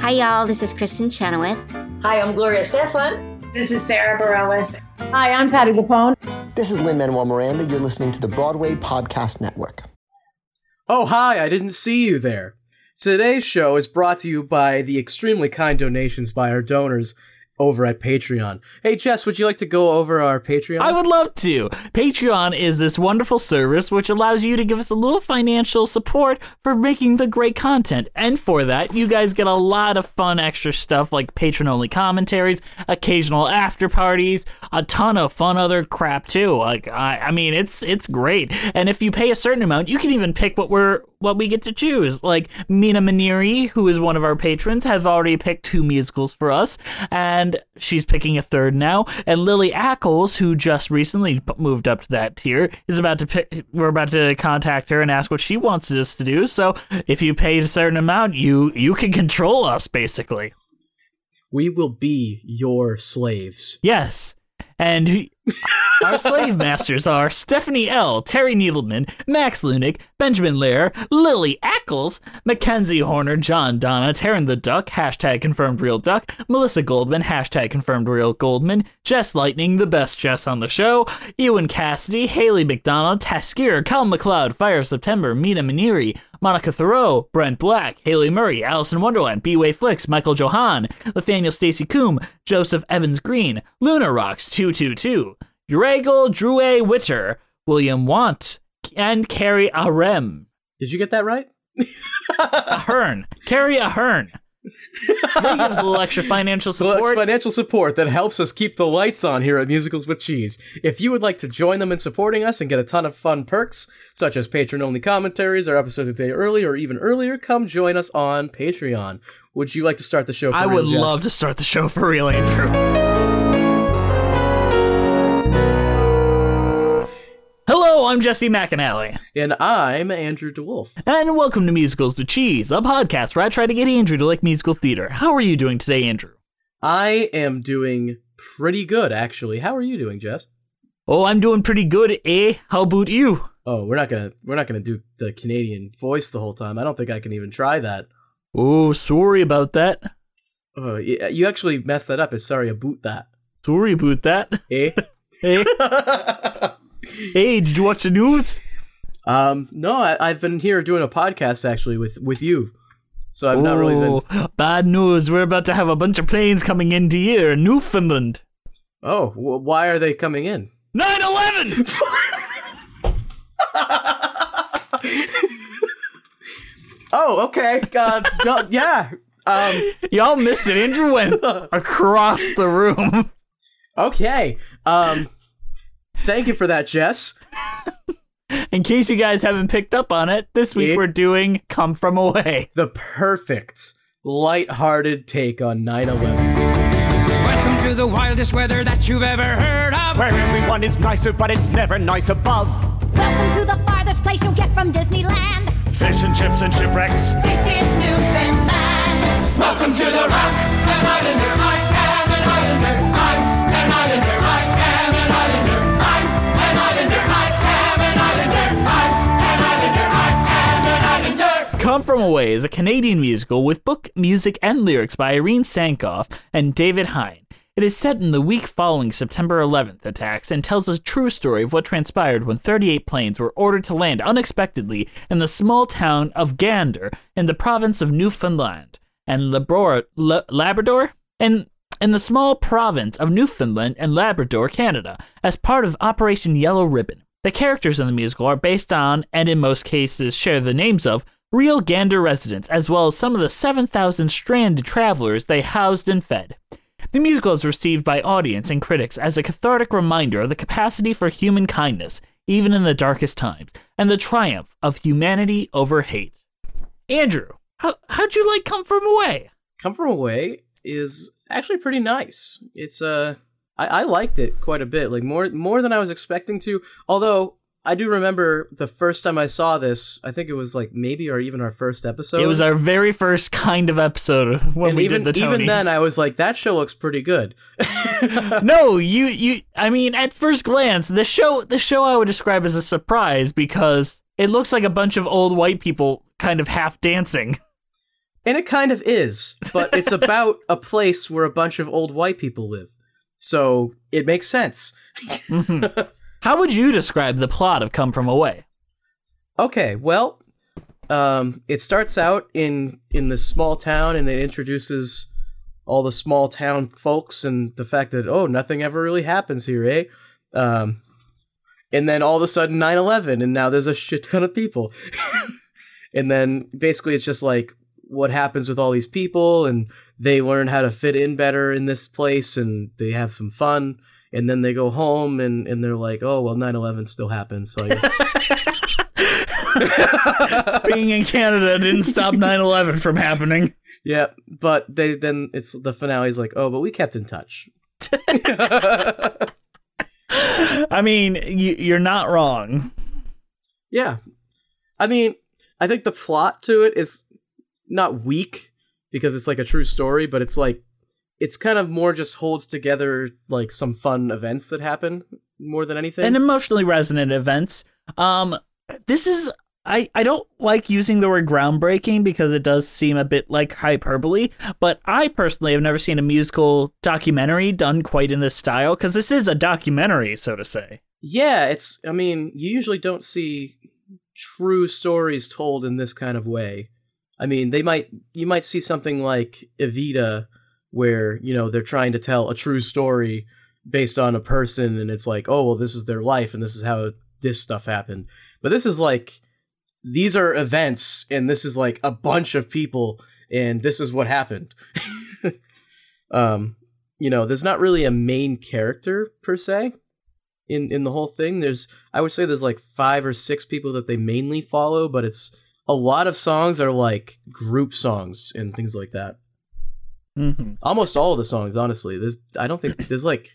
Hi, y'all. This is Kristin Chenoweth. Hi, I'm Gloria Estefan. This is Sara Bareilles. Hi, I'm Patti LuPone. This is Lin-Manuel Miranda. You're listening to the Broadway Podcast Network. Oh, hi, I didn't see you there. Today's show is brought to you by the extremely kind donations by our donors over at Patreon. Hey, Jess, would you like to go over our Patreon? I would love to. Patreon is this wonderful service which allows you to give us a little financial support for making the great content. And for that, you guys get a lot of fun extra stuff like patron only commentaries, occasional after parties, a ton of fun other crap too. Like I, I mean it's it's great. And if you pay a certain amount, you can even pick what we're what we get to choose. Like Mina Maniri, who is one of our patrons, has already picked two musicals for us, and she's picking a third now. And Lily Ackles, who just recently p- moved up to that tier, is about to pick. We're about to contact her and ask what she wants us to do. So if you pay a certain amount, you you can control us basically. we will be your slaves. Yes. And our slave masters are Stephanie L., Terry Needleman, Max Lunick, Benjamin Lair, Lily Ackles, Mackenzie Horner, John Donna, Taryn the Duck, hashtag confirmed real duck, Melissa Goldman, hashtag confirmed real Goldman, Jess Lightning, the best Jess on the show, Ewan Cassidy, Haley McDonald, Taskier, Cal McLeod, Fire September, Mina Maniri, Monica Thoreau, Brent Black, Haley Murray, Allison Wonderland, B-Way Flicks, Michael Johan, Nathaniel Stacy Coombe, Joseph Evans Green, Luna Rocks 222, Dragal Drew Witter, William Want, and Carrie Arem. Did you get that right? Ahern. Carrie Ahern. They give us a little extra financial Well, support. financial support that helps us keep the lights on here at Musicals with Cheese. If you would like to join them in supporting us and get a ton of fun perks, such as patron only commentaries or episodes a day early or even earlier, come join us on Patreon. Would you like to start the show? For real? I real, would Jess? love to start the show for real, Andrew. I'm Jesse McAnally, And I'm Andrew DeWolf. and welcome to Musicals with Cheese, a podcast where I try to get Andrew to like musical theater. How are you doing today, Andrew? I am doing pretty good, actually. How are you doing, Jess? Oh, I'm doing pretty good, eh? How about you? Oh, we're not gonna we're not gonna do the Canadian voice the whole time. I don't think I can even try that. Oh, sorry about that. Oh, y- you actually messed that up. It's sorry about that. Sorry about that. Eh? Hey, hey, did you watch the news? um, no, I, I've been here doing a podcast actually with with you, so I've not really been. Oh, bad news. We're about to have a bunch of planes coming into here, in Newfoundland. Oh, wh- why are they coming in? 9 11! Oh, okay. Uh, yeah. Um, Y'all missed it. Andrew went across the room. okay. Um, thank you for that, Jess. In case you guys haven't picked up on it, this week Yeah. we're doing Come From Away. The perfect, light-hearted take on 9/11. Welcome to the wildest weather that you've ever heard of. Where everyone is nicer, but it's never nice above. Welcome to the farthest place you'll get from Disneyland. Fish and chips and shipwrecks. This is Newfoundland. Welcome to the rock. An islander, I Come From Away is a Canadian musical with book, music, and lyrics by Irene Sankoff and David Hein. It is set in the week following September 11th attacks and tells a true story of what transpired when 38 planes were ordered to land unexpectedly in the small town of Gander in the province of Newfoundland and Labrador, La- Labrador and in the small province of Newfoundland and Labrador, Canada, as part of Operation Yellow Ribbon. The characters in the musical are based on, and in most cases share the names of, real Gander residents, as well as some of the 7,000 stranded travelers they housed and fed. The musical is received by audience and critics as a cathartic reminder of the capacity for human kindness, even in the darkest times, and the triumph of humanity over hate. Andrew, how, how'd you like Come From Away? Come From Away is actually pretty nice. It's uh I, I liked it quite a bit, like more more than I was expecting to. Although I do remember the first time I saw this, I think it was like maybe or even our first episode. it was our very first kind of episode when and we even did the Tonys. even then I was like, that show looks pretty good. no, you you I mean at first glance, the show the show I would describe as a surprise because it looks like a bunch of old white people kind of half dancing. And it kind of is, but it's about a place where a bunch of old white people live. So it makes sense. Mm-hmm. How would you describe the plot of Come From Away? Okay, well, um, it starts out in in this small town, and it introduces all the small town folks and the fact that oh, nothing ever really happens here, eh? Um, and then all of a sudden 9-11 and now there's a shit ton of people and then basically it's just like what happens with all these people and they learn how to fit in better in this place and they have some fun and then they go home and, and they're like oh well 9-11 still happens so i guess Being in Canada didn't stop 9 11 from happening. yeah but they then it's the finale is like oh but we kept in touch I mean, y- you're not wrong. Yeah. I mean, I think the plot to it is not weak because it's like a true story, but it's like it's kind of more just holds together like some fun events that happen more than anything. and emotionally resonant events. Um, this is I I don't like using the word groundbreaking because it does seem a bit like hyperbole. But I personally have never seen a musical documentary done quite in this style because this is a documentary, so to say. yeah, it's I mean, you usually don't see true stories told in this kind of way. I mean, they might you might see something like Evita where, you know, they're trying to tell a true story based on a person and it's like, "Oh, well this is their life and this is how this stuff happened." But this is like these are events and this is like a bunch of people and this is what happened. um, you know, there's not really a main character per se in in the whole thing. There's I would say there's like five or six people that they mainly follow, but it's a lot of songs are like group songs and things like that. Hmm Almost all of the songs, honestly. There's I don't think there's like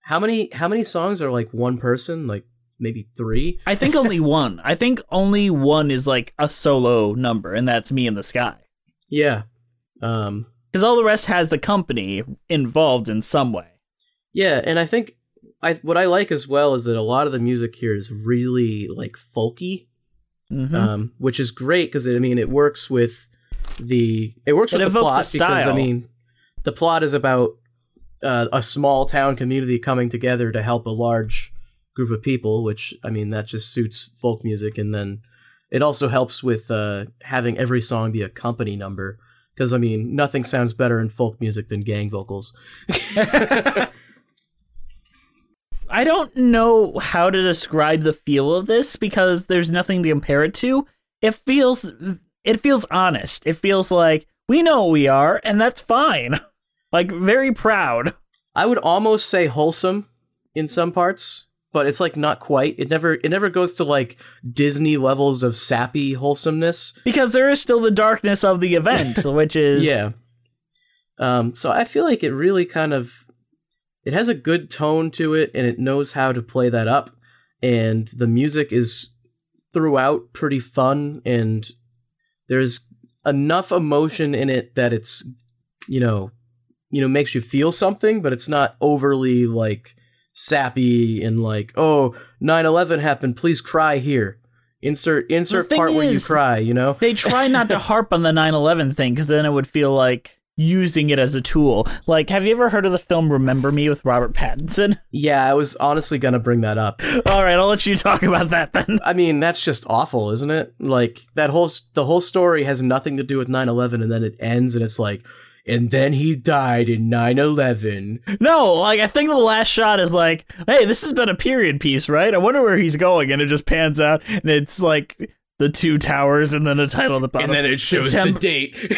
how many how many songs are like one person? Like maybe three. I think only one. I think only one is like a solo number, and that's "Me in the Sky." Yeah. Um. Because all the rest has the company involved in some way. Yeah, and I think I what I like as well is that a lot of the music here is really like folky. Mhm. um, which is great because I mean it works with the it works It with the evokes plot a because I mean the plot is about uh, a small town community coming together to help a large group of people, which I mean that just suits folk music, and then it also helps with uh, having every song be a company number because I mean nothing sounds better in folk music than gang vocals. I don't know how to describe the feel of this because there's nothing to compare it to. It feels it feels honest. It feels like we know we are and that's fine. Like very proud. I would almost say wholesome in some parts, but it's like not quite. It never it never goes to like Disney levels of sappy wholesomeness. Because there is still the darkness of the event, which is Yeah. Um so I feel like it really kind of it has a good tone to it and it knows how to play that up and the music is throughout pretty fun and there's enough emotion in it that it's you know you know makes you feel something but it's not overly like sappy and like oh 9/11 happened. Please cry here. Insert insert part where you cry you know? they try not to harp on the 9/11 thing cuz then it would feel like using it as a tool. Like have you ever heard of the film Remember Me with Robert Pattinson? yeah i was honestly going to bring that up All right, I'll let you talk about that then. I mean, that's just awful, isn't it? Like that whole the whole story has nothing to do with 9/11 and then it ends and it's like and then he died in 9/11. No, like I think the last shot is like, hey, this has been a period piece, right? I wonder where he's going, and it just pans out, and it's like the two towers, and then a title at the bottom. And then it shows September- the date.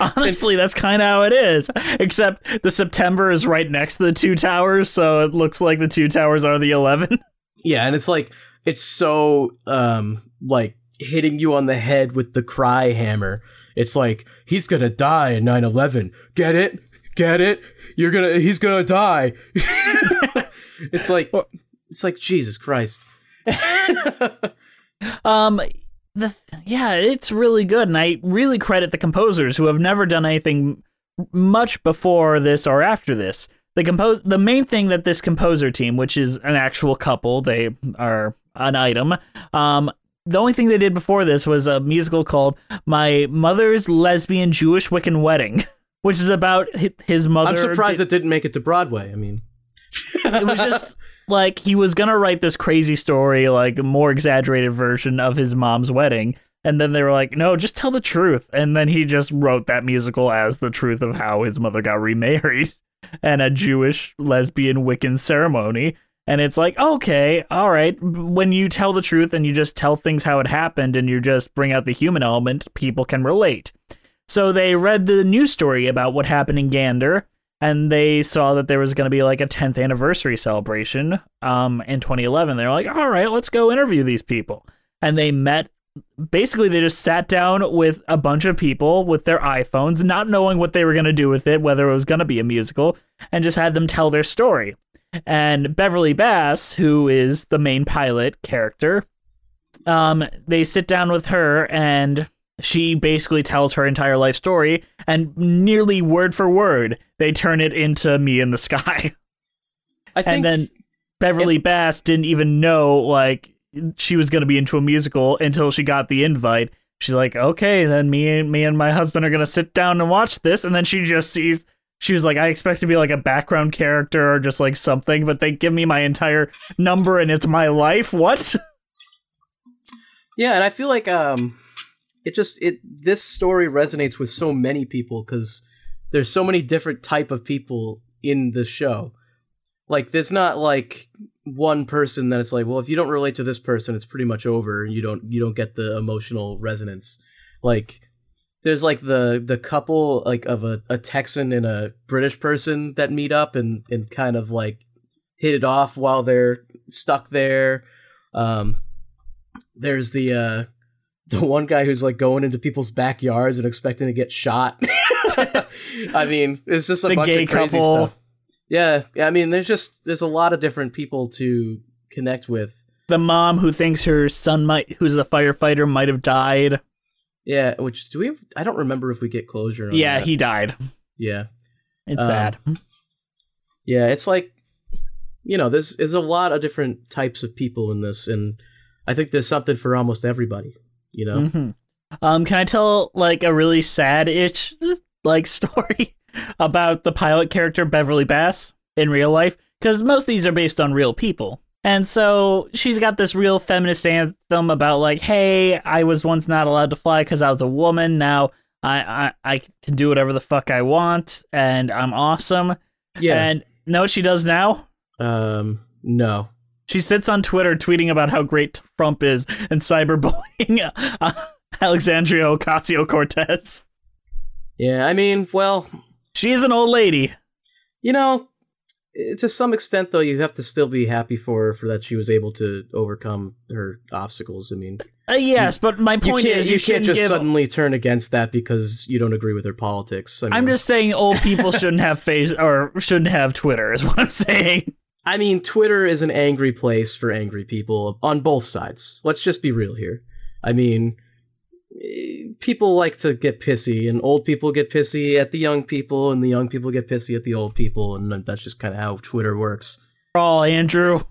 Honestly, that's kind of how it is. Except the September is right next to the two towers, so it looks like the two towers are the eleven. yeah, and it's like it's so um like hitting you on the head with the cry hammer. It's like he's going to die in 9/11. Get it? Get it? You're going to he's going to die. it's like it's like Jesus Christ. Um, the yeah, it's really good, and I really credit the composers who have never done anything much before this or after this. The compose the main thing that this composer team, which is an actual couple, they are an item. Um, the only thing they did before this was a musical called My Mother's Lesbian Jewish Wiccan Wedding, which is about his mother. I'm surprised it didn't make it to Broadway. I mean, it was just like he was gonna write this crazy story, like more exaggerated version of his mom's wedding. And then they were like, no, just tell the truth. And then he just wrote that musical as the truth of how his mother got remarried and a Jewish lesbian Wiccan ceremony. And it's like, okay, all right. When you tell the truth and you just tell things how it happened and you just bring out the human element, people can relate. So they read the news story about what happened in Gander, and they saw that there was going to be like a 10th anniversary celebration um, in 2011. They were like, all right, let's go interview these people. And they met. Basically, they just sat down with a bunch of people with their iPhones, not knowing what they were going to do with it, whether it was going to be a musical, and just had them tell their story. And Beverly Bass, who is the main pilot character, um, they sit down with her and she basically tells her entire life story and nearly word for word they turn it into me in the sky. I think and then beverly bass didn't even know like she was going to be into a musical until she got the invite. She's like okay then me and me and my husband are going to sit down and watch this and then she just sees she was like i expect to be like a background character or just like something but they give me my entire number and it's my life? What? Yeah, and I feel like um it just it this story resonates with so many people cuz there's so many different type of people in the show. Like there's not like one person that it's like, well, if you don't relate to this person, it's pretty much over and you don't you don't get the emotional resonance. Like there's like the the couple like of a, a Texan and a British person that meet up and and kind of like hit it off while they're stuck there. Um there's the uh the one guy who's like going into people's backyards and expecting to get shot. I mean, it's just a The bunch gay of crazy couple. stuff. Yeah, I mean, there's just there's a lot of different people to connect with. the mom who thinks her son might who's a firefighter might have died Yeah, which do we? I don't remember if we get closure. On yeah that. he died Yeah, it's Um, sad yeah. It's like you know, there's there's a lot of different types of people in this, and I think there's something for almost everybody. You know, hmm Um, can I tell like a really sad-ish like story about the pilot character Beverly Bass in real life? Because most of these are based on real people, and so she's got this real feminist anthem about like, "Hey, I was once not allowed to fly because I was a woman. Now I, I I can do whatever the fuck I want, and I'm awesome." yeah. And know what she does now? um, no, She sits on Twitter tweeting about how great Trump is and cyberbullying uh, Alexandria Ocasio Cortez. yeah. I mean, well, She's an old lady. you know, eh, to some extent though, you have to still be happy for her for that she was able to overcome her obstacles. I mean, Uh, yes, but my point can't is, you, you, can't just give. suddenly turn against that because you don't agree with her politics. I mean, I'm just saying, old people shouldn't have face or shouldn't have Twitter. Is what I'm saying. I mean, Twitter is an angry place for angry people on both sides. Let's just be real here. I mean, eh, people like to get pissy, and old people get pissy at the young people, and the young people get pissy at the old people, and that's just kind of how Twitter works. Oh, Andrew.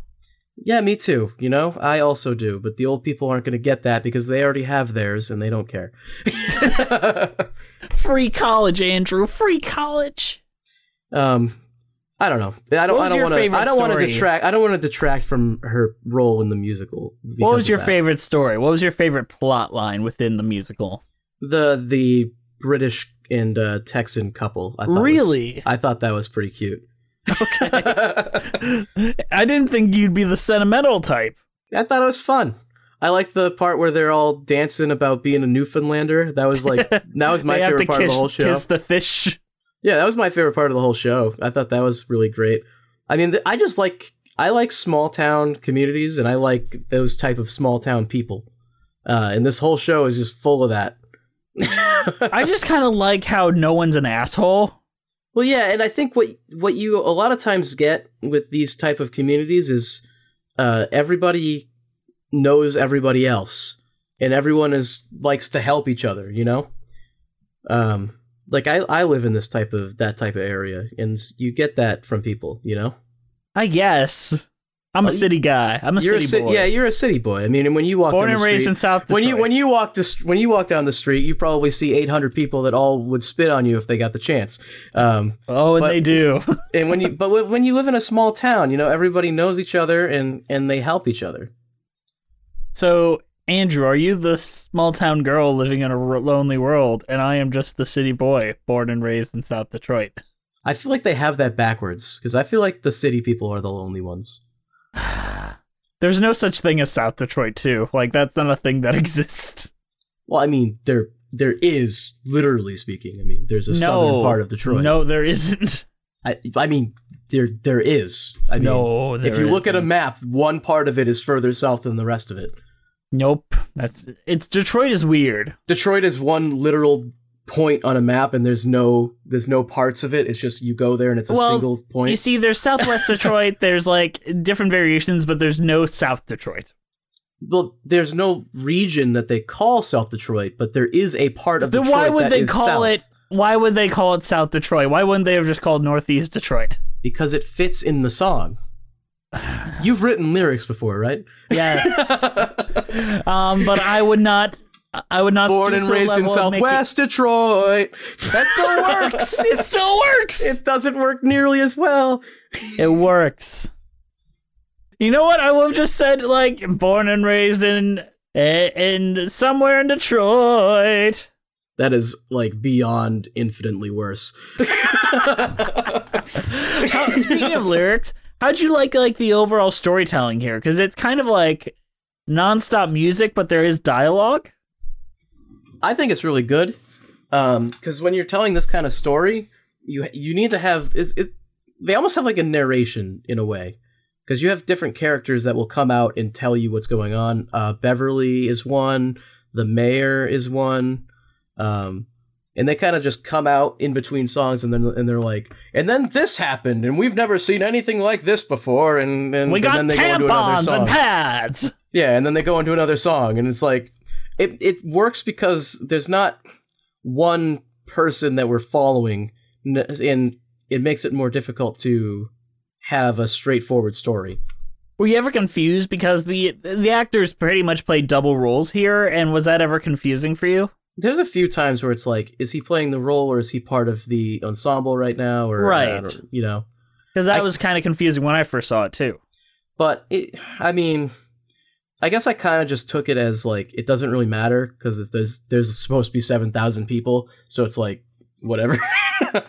Yeah, me too. You know, I also do, but the old people aren't going to get that because they already have theirs and they don't care. Free college, Andrew. Free college. um, I don't know. I don't. What was I don't your want to. favorite I don't want to detract. I don't want to detract from her role in the musical. What was your favorite story? What was your favorite plot line within the musical? The the British and uh, Texan couple. I thought was- Really? I thought that was pretty cute. Okay. I didn't think you'd be the sentimental type. I thought it was fun. I like the part where they're all dancing about being a Newfoundlander. That was like that was my favorite part kiss, of the whole show. kiss the fish. Yeah, that was my favorite part of the whole show. I thought that was really great. I mean, I just like I like small town communities, and I like those type of small town people. Uh, and this whole show is just full of that. I just kind of like how no one's an asshole. Well, yeah, and I think what what you a lot of times get with these type of communities is uh, everybody knows everybody else, and everyone is likes to help each other. You know, um, like I I live in this type of that type of area, and you get that from people. You know, I guess. I'm a city guy. I'm a city a ci- boy. yeah, you're a city boy. I mean, and when you walk Born down and the raised street- in South when you when you walk to, when you walk down the street, you probably see 800 people that all would spit on you if they got the chance. Um, oh, and But- they do. and when you but when you live in a small town, you know everybody knows each other and and they help each other. so, Andrew, are you the small town girl living in a r- lonely world, and I am just the city boy born and raised in South Detroit? I feel like they have that backwards because I feel like the city people are the lonely ones. There's no such thing as South Detroit, too. Like that's not a thing that exists. Well, I mean, there there is literally speaking. I mean, there's a southern part of Detroit. No, there isn't. I, I mean, there there is. I mean, no, if you look at a map, one part of it is further south than the rest of it. Nope. That's it's Detroit is weird. Detroit is one literal point on a map, and there's no there's no parts of it. It's just you go there, and it's a Well, single point. You see, there's Southwest Detroit. There's like different variations, but there's no South Detroit. well, there's no region that they call South Detroit, but there is a part of Then Detroit why would they call south, it? Why would they call it South Detroit? Why wouldn't they have just called Northeast Detroit? because it fits in the song. You've written lyrics before, right? Yes. um, but I would not. I would not. Born and raised in of making- Southwest Detroit. That still works. it still works. It doesn't work nearly as well. It works. You know what? I would have just said like born and raised in in somewhere in Detroit. That is like beyond infinitely worse. Speaking of lyrics, how'd you like like the overall storytelling here? Because it's kind of like nonstop music, but there is dialogue. I think it's really good because when you're telling this kind of story, you you need to have it's, it, they almost have like a narration in a way because you have different characters that will come out and tell you what's going on. Uh, Beverly is one, the mayor is one, um, and they kind of just come out in between songs and then and they're like, and then this happened and we've never seen anything like this before and and, We and got then they go into another song. and pads. Yeah, and then they go into another song, and it's like it it works because there's not one person that we're following, and it makes it more difficult to have a straightforward story. Were you ever confused because the the actors pretty much played double roles here, and was that ever confusing for you? There's a few times where it's like, is he playing the role or is he part of the ensemble right now, or Right. you know? Because that I- was kind of confusing when I first saw it too. But it, I mean, I guess I kind of just took it as like it doesn't really matter because there's there's supposed to be seven thousand people, so it's like whatever.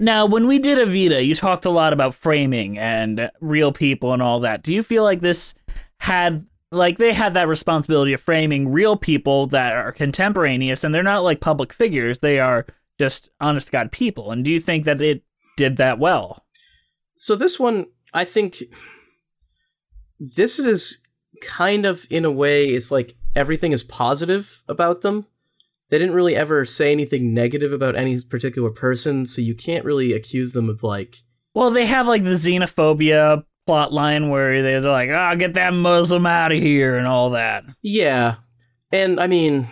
Now, when we did Evita, you talked a lot about framing and real people and all that. Do you feel like this had like they had that responsibility of framing real people that are contemporaneous and they're not like public figures, they are just honest to God people. And do you think that it did that well? so this one, I think this is kind of in a way, it's like everything is positive about them. They didn't really ever say anything negative about any particular person, so you can't really accuse them of like Well, they have like the xenophobia plot line where they're like, "Ah, get that Muslim out of here" and all that. Yeah. And I mean,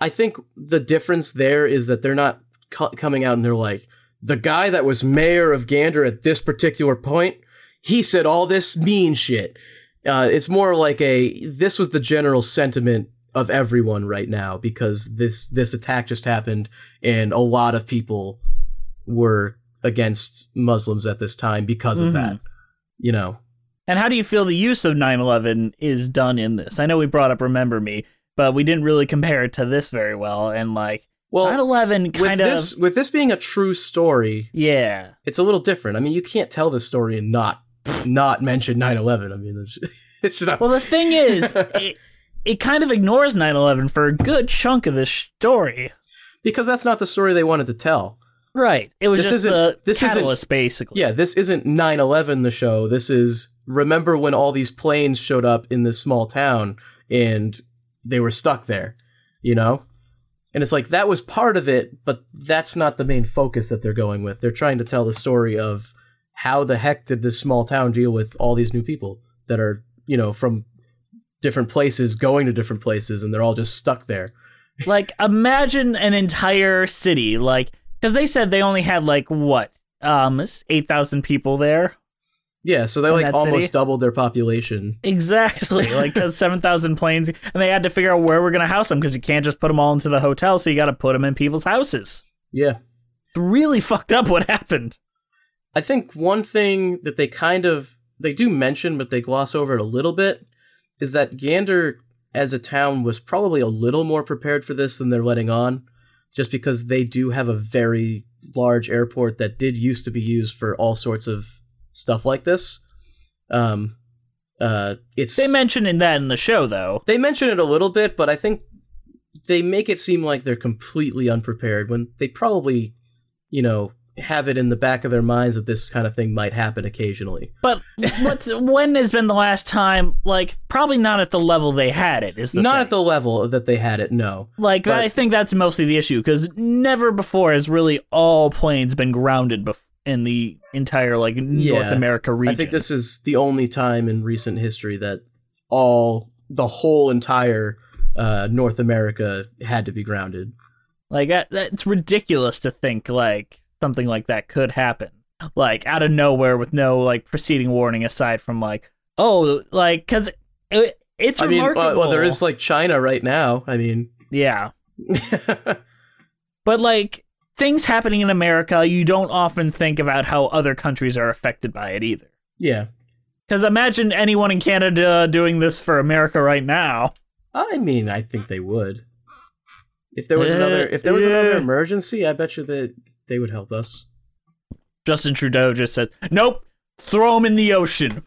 I think the difference there is that they're not co- coming out and they're like, the guy that was mayor of Gander at this particular point, he said all this mean shit. Uh, it's more like a this was the general sentiment of everyone right now because this this attack just happened and a lot of people were against Muslims at this time because of Mhm. that. You know. And how do you feel the use of 9/11 is done in this? I know we brought up Remember Me, but we didn't really compare it to this very well. And like Well, 9/11 with kind of this with this being a true story, yeah. it's a little different. I mean, you can't tell this story and not not mention 9/11. I mean, it's, it's not. Well, the thing is, it, it kind of ignores 9/11 for a good chunk of this story. because that's not the story they wanted to tell. Right. It was This just isn't- the this isn't- basically. Yeah, this isn't 9/11 the show. This is remember when all these planes showed up in this small town and they were stuck there, you know? And it's like that was part of it, but that's not the main focus that they're going with. They're trying to tell the story of how the heck did this small town deal with all these new people that are, you know, from different places going to different places and they're all just stuck there. like imagine an entire city like because they said they only had like what um 8000 people there Yeah, so they like almost city? doubled their population. Exactly, like because seven thousand planes, and they had to figure out where we're gonna house them because you can't just put them all into the hotel, so you got to put them in people's houses. Yeah. It's really fucked up what happened. I think one thing that they kind of they do mention, but they gloss over it a little bit, is that Gander as a town was probably a little more prepared for this than they're letting on, just because they do have a very large airport that did used to be used for all sorts of stuff like this. Um, uh, it's They mentioned in that in the show though. they mention it a little bit, but I think they make it seem like they're completely unprepared when they probably, you know, have it in the back of their minds that this kind of thing might happen occasionally. But what's when has been the last time? Like probably not at the level they had it. Is the Not thing. at the level that they had it, no. like but- I think that's mostly the issue because never before has really all planes been grounded bef- in the entire like North Yeah. America region. I think this is the only time in recent history that all the whole entire uh, North America had to be grounded. Like that, that's ridiculous to think like something like that could happen. Like out of nowhere with no like preceding warning aside from like oh like because it, it's I mean, uh, remarkable. well, there is like China right now. I mean, yeah, but like things happening in America, you don't often think about how other countries are affected by it either. yeah. Because imagine anyone in Canada doing this for America right now. I mean, I think they would. If there was Uh, another, if there was yeah. another emergency, I bet you that they would help us. Justin Trudeau just says, "Nope, throw him in the ocean."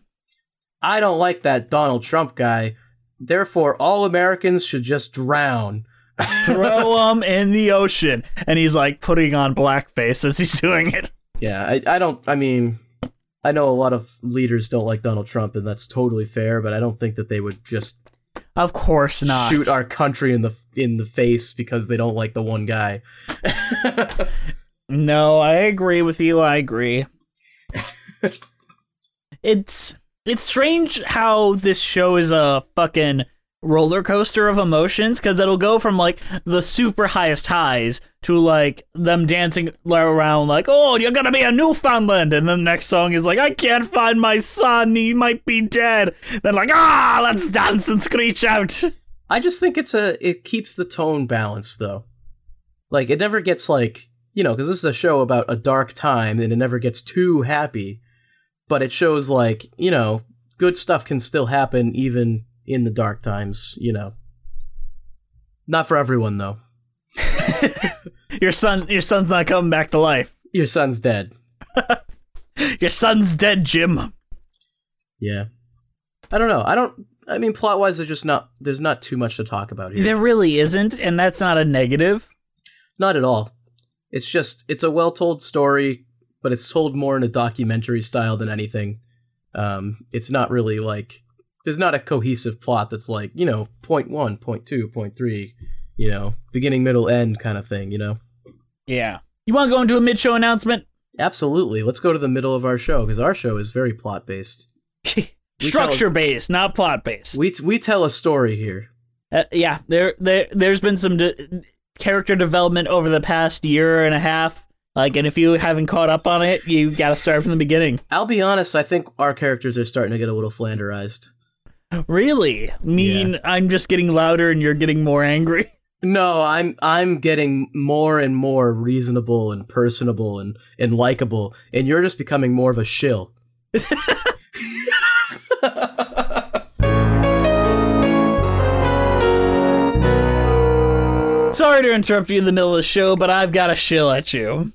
I don't like that Donald Trump guy. Therefore, all Americans should just drown. throw him in the ocean. And he's like putting on blackface as he's doing it. Yeah, I, I don't. I mean, I know a lot of leaders don't like Donald Trump, and that's totally fair. But I don't think that they would just Of course not. shoot our country in the in the face because they don't like the one guy. No, I agree with you. I agree. it's it's strange how this show is a fucking roller coaster of emotions because it'll go from like the super highest highs to like them dancing around like oh you're gonna be a newfoundland and then the next song is like i can't find my son he might be dead then like ah let's dance and screech out I just think it's a it keeps the tone balanced though. Like it never gets like you know because this is a show about a dark time and it never gets too happy, but it shows like you know good stuff can still happen even in the dark times. You know, not for everyone though. your son your son's not coming back to life Your son's dead. your son's dead jim Yeah. I don't know. I don't. I mean, plot wise, there's just not. There's not too much to talk about here. There really isn't, and that's not a negative. Not at all. It's just it's a well told story, but it's told more in a documentary style than anything. Um, it's not really like there's not a cohesive plot that's like you know point one, point two, point three, you know beginning, middle, end kind of thing. You know. Yeah. You want to go into a mid-show announcement? Absolutely. Let's go to the middle of our show because our show is very plot based. Structure based, not plot based. We we tell a story here. Uh, yeah, there there there's been some de- character development over the past year and a half. Like, and if you haven't caught up on it, you got to start from the beginning. I'll be honest. I think our characters are starting to get a little flanderized. Really? Mean I'm just getting louder and you're getting more angry. No, I'm I'm getting more and more reasonable and personable and and likable, and you're just becoming more of a shill. Sorry to interrupt you in the middle of the show, but I've got a shill at you.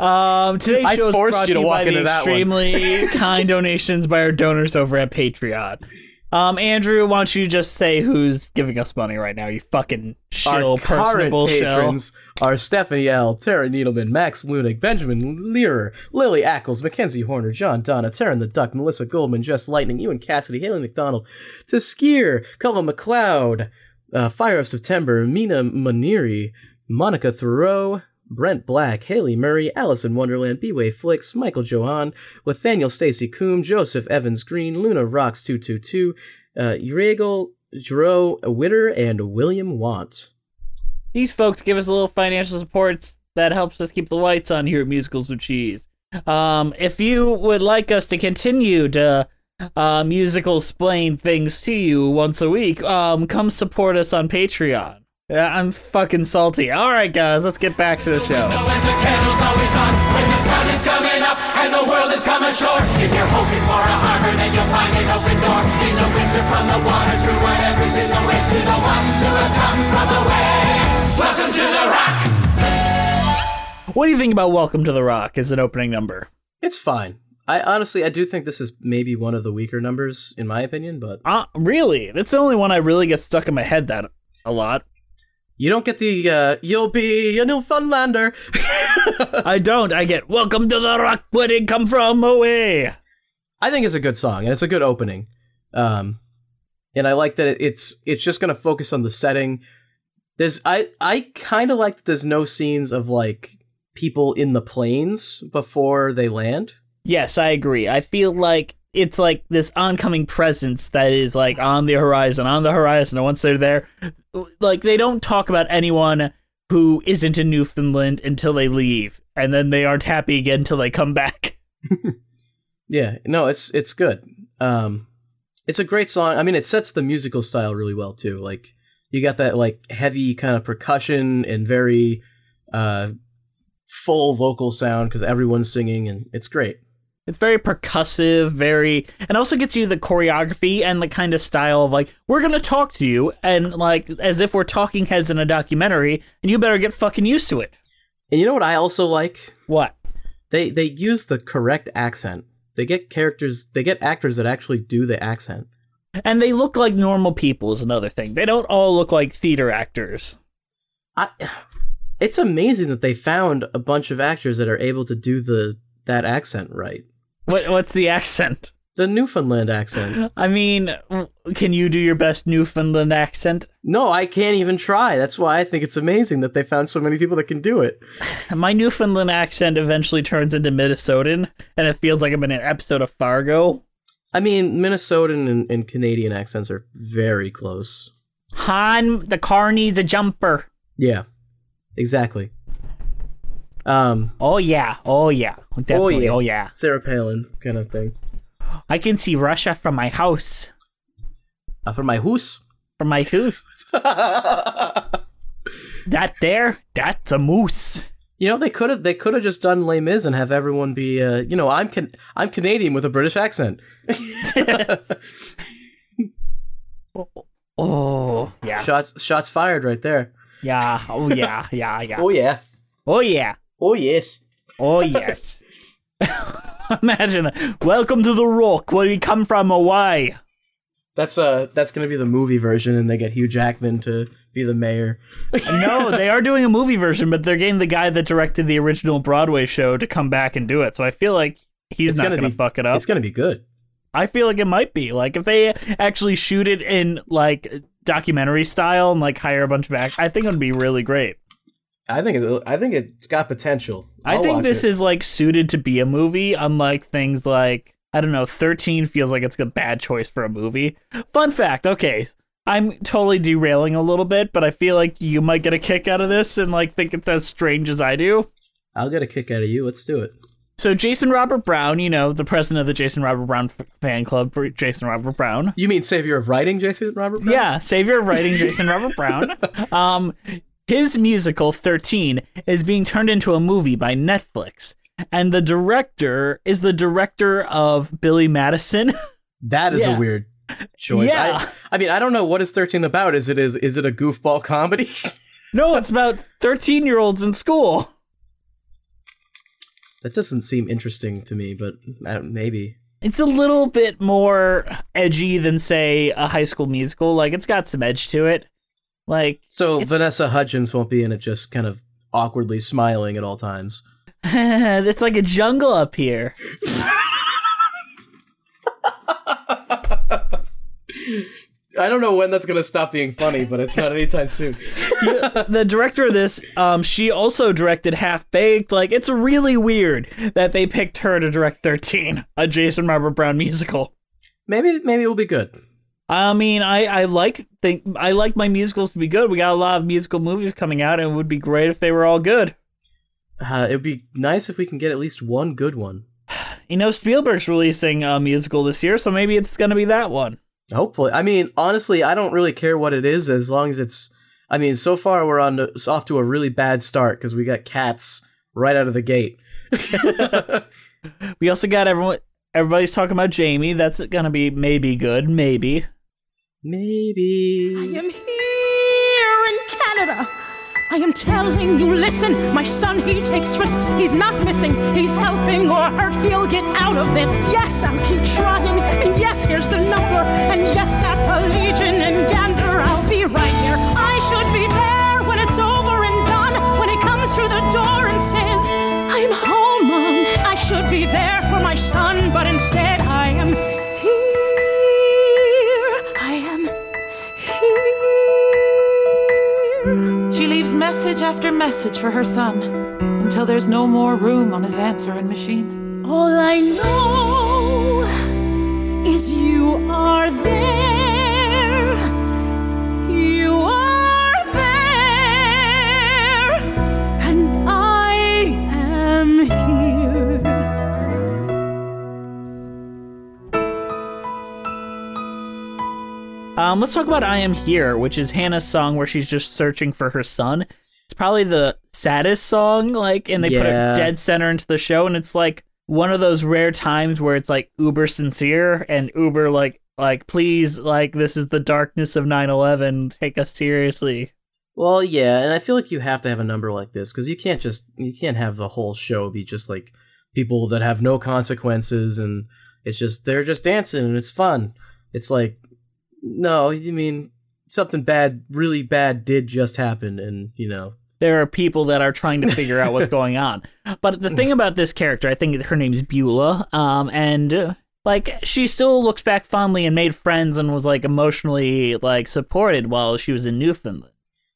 Um, today's I show is forced brought you to by walk the into that extremely kind donations by our donors over at Patreon. Um, Andrew, why don't you just say who's giving us money right now? You fucking shill, Our personable shill. patrons are Stephanie L, Tara Needleman, Max Lunig, Benjamin Learer, Lily Ackles, Mackenzie Horner, John Donna, Taryn the Duck, Melissa Goldman, Jess Lightning, Ewan Cassidy, Haley McDonald, Taskier, Culva McLeod, uh, Fire of September, Mina Maniri, Monica Thoreau, Brent Black, Haley Murray, Alice in Wonderland, B-Way Flicks, Michael Johan, Nathaniel Stacy Coombe, Joseph Evans Green, Luna Rocks 222, uh, Uriel Jero Witter, and William Want. These folks give us a little financial support that helps us keep the lights on here at Musicals with Cheese. Um, if you would like us to continue to uh, musical explain things to you once a week, um, come support us on Patreon. Yeah, I'm fucking salty. All right, guys, let's get back to the show. Know when the candle's always on, when the sun is coming up and the world is coming short. If you're hoping for a harbor, then you'll find an open door. In the winter, from the water through whatever's in the way to the ones who have come from away. Welcome to the rock. What do you think about Welcome to the Rock as an opening number? It's fine. I honestly, I do think this is maybe one of the weaker numbers in my opinion, but Uh, really? That's the only one I really get stuck in my head that a lot. you don't get the uh, "You'll be a Newfoundlander." I don't. I get Welcome to the Rock. Where did it come from? Away. I think it's a good song and it's a good opening. Um, and I like that it's it's just gonna focus on the setting. There's I I kind of like that there's no scenes of like people in the planes before they land. Yes, I agree. I feel like it's like this oncoming presence that is like on the horizon, on the horizon. And once they're there, like they don't talk about anyone who isn't in Newfoundland until they leave, and then they aren't happy again until they come back. Yeah, no, it's it's good. Um, it's a great song. I mean, it sets the musical style really well too. Like you got that like heavy kind of percussion and very uh full vocal sound because everyone's singing and it's great. It's very percussive, very, and also gets you the choreography and the kind of style of like, we're gonna talk to you, and like as if we're talking heads in a documentary, and you better get fucking used to it. And you know what I also like? What? They they use the correct accent. They get characters. They get actors that actually do the accent. And they look like normal people is another thing. They don't all look like theater actors. I, it's amazing that they found a bunch of actors that are able to do the that accent right. What what's the accent? The Newfoundland accent. I mean, can you do your best Newfoundland accent? No, I can't even try. That's why I think it's amazing that they found so many people that can do it. My Newfoundland accent eventually turns into Minnesotan, and it feels like I'm in an episode of Fargo. I mean, Minnesotan and, and Canadian accents are very close. Han, the car needs a jumper. Yeah, exactly. Um, Oh yeah, oh yeah, definitely. yeah. Oh yeah. Sarah Palin kind of thing. I can see Russia from my house. Uh, for my hoose. From my house. that there, that's a moose. You know, they could have they could have just done Les Mis and have everyone be, uh, you know, I'm can I'm Canadian with a British accent. Oh yeah, shots shots fired right there. yeah. Oh yeah, yeah, yeah. Oh yeah. Oh yeah. Oh yes. Oh yes. Imagine, welcome to the Rock, where we come from, away. That's uh that's gonna be the movie version, and they get Hugh Jackman to be the mayor. no, they are doing a movie version, but they're getting the guy that directed the original Broadway show to come back and do it. So I feel like he's It's not gonna to be- fuck it up. It's gonna be good. I feel like it might be. Like if they actually shoot it in like documentary style and like hire a bunch of act, I think it would be really great. I think it, I think it's got potential. I I'll think this it. is like suited to be a movie, unlike things like I don't know, 13 feels like it's a bad choice for a movie. Fun fact, okay. I'm totally derailing a little bit, but I feel like you might get a kick out of this and like think it's as strange as I do. I'll get a kick out of you. Let's do it. So Jason Robert Brown, you know, the president of the Jason Robert Brown fan club for Jason Robert Brown. You mean savior of writing, Jason Robert? Brown? Yeah, savior of writing Jason Robert Brown. Um, his musical 13 is being turned into a movie by Netflix. And the director is the director of Billy Madison. That is Yeah. a weird choice. Yeah. I, I mean, I don't know what is 13 about. Is it is is it a goofball comedy? no, it's about 13 year olds in school. that doesn't seem interesting to me, but uh, maybe. It's a little bit more edgy than, say, a high school musical. Like, it's got some edge to it. Like, So It's- Vanessa Hudgens won't be in it, just kind of awkwardly smiling at all times. it's like a jungle up here. I don't know when that's gonna stop being funny, but it's not anytime soon. the director of this, um, she also directed Half Baked. Like, it's really weird that they picked her to direct 13, a Jason Robert Brown musical. maybe maybe it'll be good. I mean, I, I like think I like my musicals to be good. We got a lot of musical movies coming out, and it would be great if they were all good. Uh, it'd be nice if we can get at least one good one. You know, Spielberg's releasing a musical this year, so maybe it's gonna be that one. Hopefully, I mean, honestly, I don't really care what it is as long as it's. I mean, so far we're on to, off to a really bad start because we got cats right out of the gate. We also got everyone. Everybody's talking about Jamie. That's gonna be maybe good, maybe. Maybe. I am here in Canada. I am telling you, listen, my son, he takes risks. He's not missing, he's helping or hurt. He'll get out of this. Yes, I'll keep trying. And yes, here's the number. And yes, at the Legion in Gander, I'll be right here. I should be there when it's over and done. When he comes through the door and says, I'm home, Mom. I should be there for my son, but instead after message for her son until there's no more room on his answering machine. All I know is you are there. You are there. And I am here. Um, let's talk about "I Am Here," which is Hannah's song where she's just searching for her son. It's probably the saddest song, like, and they put Yeah. it dead center into the show, and it's like one of those rare times where it's like uber sincere and uber like like please like this is the darkness of 9-11 take us seriously Well, yeah, and I feel like you have to have a number like this because you can't just you can't have the whole show be just like people that have no consequences and it's just they're just dancing and it's fun. It's like no, you mean something bad, really bad did just happen, and you know there are people that are trying to figure out what's going on. But the thing about this character, I think her name's Beulah, um, and uh, like she still looks back fondly and made friends and was like emotionally like supported while she was in Newfoundland.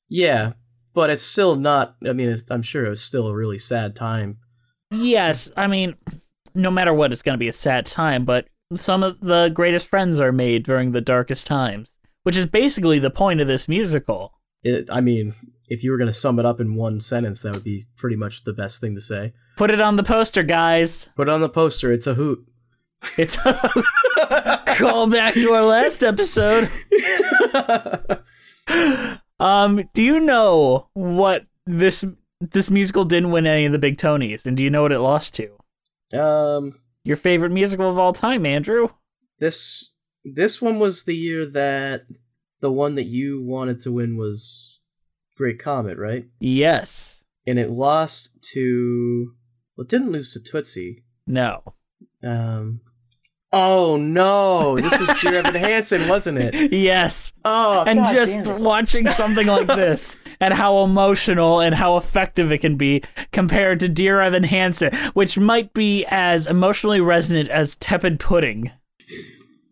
yeah, but it's still not. I mean, it's, I'm sure it was still a really sad time. Yes, I mean, no matter what, it's gonna be a sad time. But some of the greatest friends are made during the darkest times, which is basically the point of this musical. It, I mean, if you were going to sum it up in one sentence, that would be pretty much the best thing to say. Put it on the poster, guys. Put it on the poster. It's a hoot. It's a call back to our last episode. um, do you know what this this musical didn't win any of the big Tonys, and do you know what it lost to? Um, Your favorite musical of all time, Andrew? this this one was the year that the one that you wanted to win was Great Comet, right? Yes. And it lost to well, it didn't lose to Tootsie. No. Um, oh no, this was Dear Evan Hansen, wasn't it? Yes. Oh, and God just watching something like this and how emotional and how effective it can be compared to Dear Evan Hansen, which might be as emotionally resonant as tepid pudding.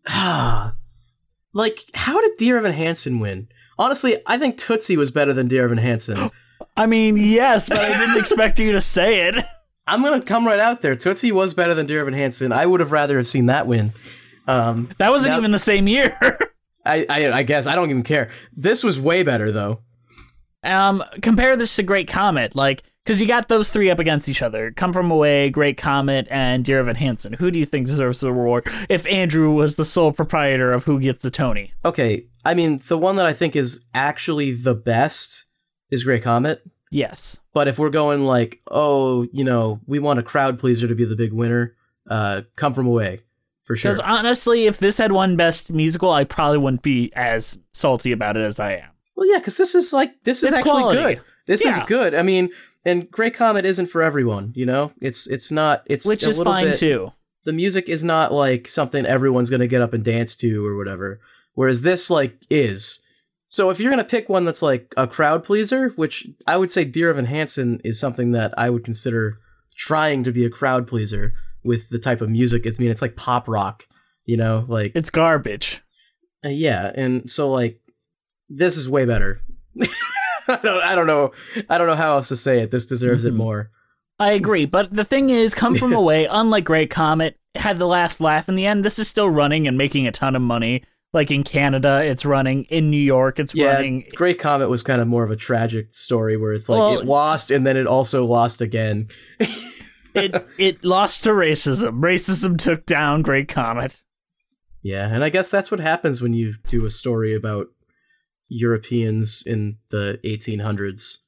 Ah, like how did Dear Evan Hansen win? Honestly, I think Tootsie was better than Dear Evan Hansen. I mean, yes, but I didn't expect you to say it. I'm gonna come right out there. Tootsie was better than Dear Evan Hansen. I would have rather have seen that win. Um, That wasn't now- even the same year. I, I I guess I don't even care. This was way better though. um, compare this to Great Comet, like, because you got those three up against each other: Come From Away, Great Comet, and Dear Evan Hansen. Who do you think deserves the reward? If Andrew was the sole proprietor of who gets the Tony, Okay, I mean the one that I think is actually the best is great Comet. yes. But if we're going like, oh, you know, we want a crowd pleaser to be the big winner, uh, Come From Away for sure. Because honestly, if this had won Best Musical, I probably wouldn't be as salty about it as I am. Well, yeah, because this is like this is actually quality. good. This is good. I mean, and Great Comet isn't for everyone. You know, it's it's not. It's Which is fine bit- too. The music is not like something everyone's gonna get up and dance to or whatever. Whereas this like is. So if you're gonna pick one that's like a crowd pleaser, which I would say Dear Evan Hansen is something that I would consider trying to be a crowd pleaser with the type of music it's I mean it's like pop rock, you know, like It's garbage. uh, yeah, and so like this is way better. I don't I don't know I don't know how else to say it. This deserves it Mhm. more. I agree, but the thing is, Come From Away, unlike Great Comet, had the last laugh in the end. This is still running and making a ton of money. Like in Canada, it's running. In New York, it's Yeah, running. Great Comet was kind of more of a tragic story where it's like Well- it lost and then it also lost again. It it lost to racism. Racism took down Great Comet. Yeah, and I guess that's what happens when you do a story about Europeans in the 1800s.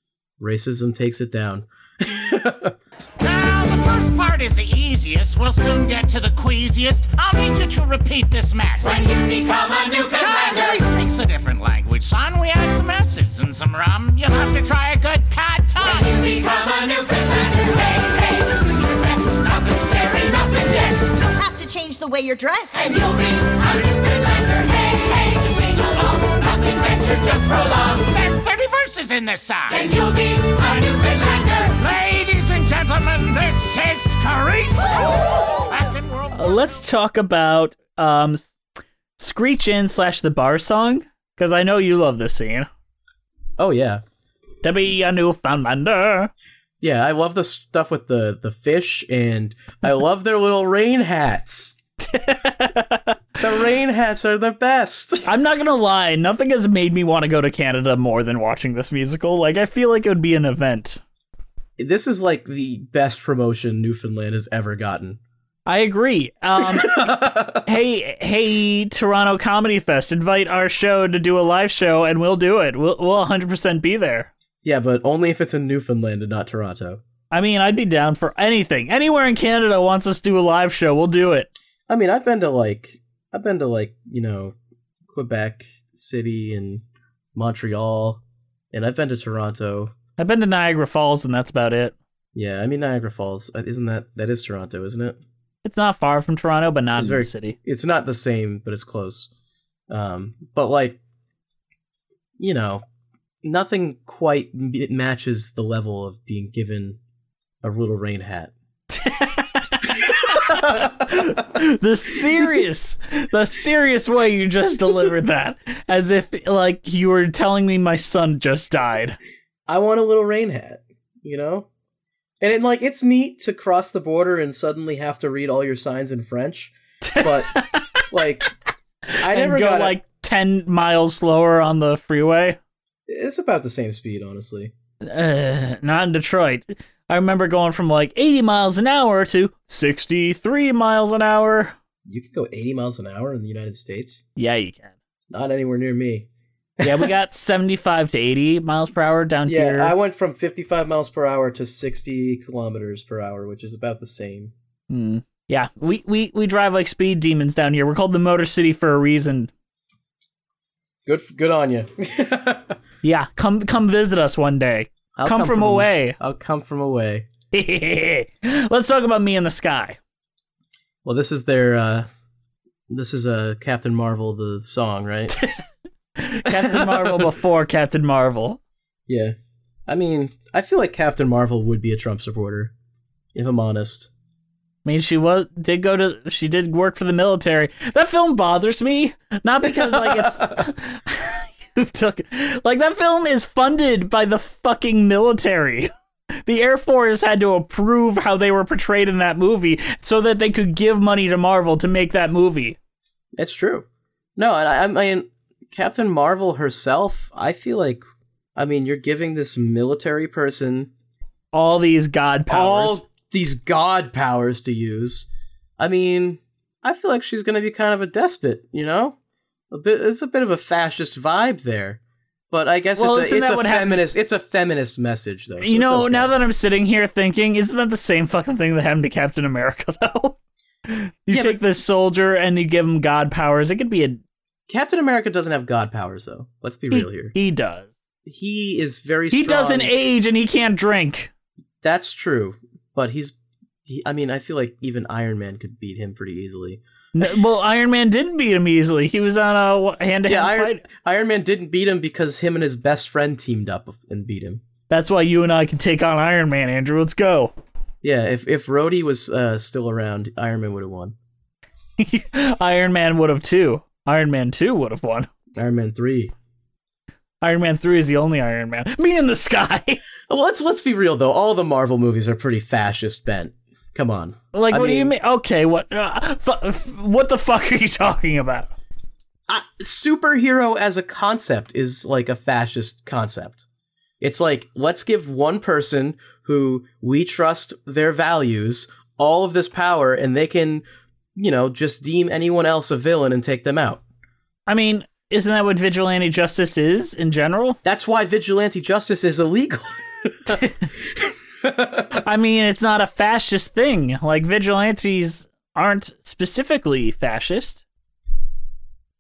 Racism takes it down. Now, the first part is the easiest. We'll soon get to the queasiest. I'll need you to repeat this mess. When you become a Newfoundlander. He speaks a different language, son. We had some S's and some rum. You'll have to try a good cod tongue. When you become a Newfoundlander. Hey, hey, just do your best. Nothing scary, nothing yet. You'll have to change the way you're dressed. And you'll be a Newfoundlander. Hey, hey, just sing along. Nothing venture, just prolong. There's 30 verses in this song. And you'll be a Newfoundlander. Ladies and gentlemen, this is Kareem. Back in World Uh, let's talk about um, Screech In slash the bar song because I know you love this scene. Oh yeah. To be a Newfoundlander. Yeah, I love the stuff with the the fish and I love their little rain hats. the rain hats are the best. I'm not gonna lie, nothing has made me want to go to Canada more than watching this musical. Like I feel like it would be an event. This is like the best promotion Newfoundland has ever gotten. I agree. Um, hey, hey, Toronto Comedy Fest, invite our show to do a live show, and we'll do it. We'll we'll 100% be there. Yeah, but only if it's in Newfoundland and not Toronto. I mean, I'd be down for anything. Anywhere in Canada wants us to do a live show, we'll do it. I mean, I've been to like I've been to like, you know, Quebec City and Montreal and I've been to Toronto. I've been to Niagara Falls, and that's about it. Yeah, I mean Niagara Falls. uh, Isn't that that is Toronto, isn't it? It's not far from Toronto, but not It's in very- the city. It's not the same, but it's close. Um, but like, you know, nothing quite matches the level of being given a little rain hat. the serious, the serious way you just delivered that, as if like you were telling me my son just died. I want a little rain hat, you know? And it, like it's neat to cross the border and suddenly have to read all your signs in French, but like I and never go got like ten miles slower on the freeway. It's about the same speed, honestly. Uh, not in Detroit. I remember going from like 80 miles an hour to 63 miles an hour. You could go 80 miles an hour in the United States. Yeah, you can. Not anywhere near me. Yeah, we got 75 to 80 miles per hour down Yeah, here. Yeah, I went from 55 miles per hour to 60 kilometers per hour, which is about the same. Hmm. Yeah, we, we, we drive like speed demons down here. We're called the Motor City for a reason. Good, good on you. Yeah, come come visit us one day. I'll come, from, away. I'll come from away. Let's talk about me and the sky. Well, this is their. uh This is a uh, Captain Marvel the song, right? Captain Marvel before Captain Marvel. yeah. I mean, I feel like Captain Marvel would be a Trump supporter, if I'm honest. I mean, she was did go to she did work for the military. That film bothers me, not because like it's took like that film is funded by the fucking military. The Air Force had to approve how they were portrayed in that movie so that they could give money to Marvel to make that movie. It's true. No, and I, I mean, Captain Marvel herself, I feel like, I mean, you're giving this military person All these god powers. all these god powers to use. I mean, I feel like she's going to be kind of a despot, you know? A bit it's a bit of a fascist vibe there. But I guess Well, it's a, it's a what happened- feminist it's a feminist message though. so you know, okay. now that I'm sitting here thinking, isn't that the same fucking thing that happened to Captain America though? You Yeah, take this soldier and you give him god powers. It could be a Captain America doesn't have god powers though. Let's be he, real here. he does. He is very strong. He strong. doesn't age and he can't drink. That's true, but he's. He, I mean, I feel like even Iron Man could beat him pretty easily. No, well, Iron Man didn't beat him easily. He was on a hand to hand Iron, fight. Iron Man didn't beat him because him and his best friend teamed up and beat him. That's why you and I can take on Iron Man, Andrew. Let's go. Yeah, if if Rhodey was uh, still around, Iron Man would have won. Iron Man would have too. Iron Man 2 would have won. Iron Man three. Iron Man 3 is the only Iron Man. Me and the sky. Well, let's let's be real though. All the Marvel movies are pretty fascist bent. Come on. like, I what do you mean- mean? Okay, what? Uh, fu- f- what the fuck are you talking about? I, superhero as a concept is like a fascist concept. It's like let's give one person who we trust their values all of this power, and they can, you know, just deem anyone else a villain and take them out. I mean, isn't that what vigilante justice is in general? That's why vigilante justice is illegal. I mean, it's not a fascist thing. Like vigilantes aren't specifically fascist.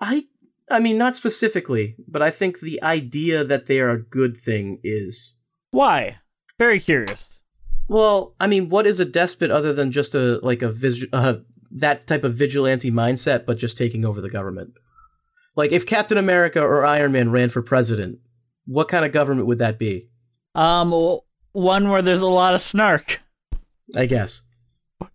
I I mean not specifically, but I think the idea that they are a good thing is. Why? Very curious. Well, I mean, what is a despot other than just a like a vis- uh, that type of vigilante mindset, but just taking over the government? Like, if Captain America or Iron Man ran for president, what kind of government would that be? Um, w- one where there's a lot of snark. I guess.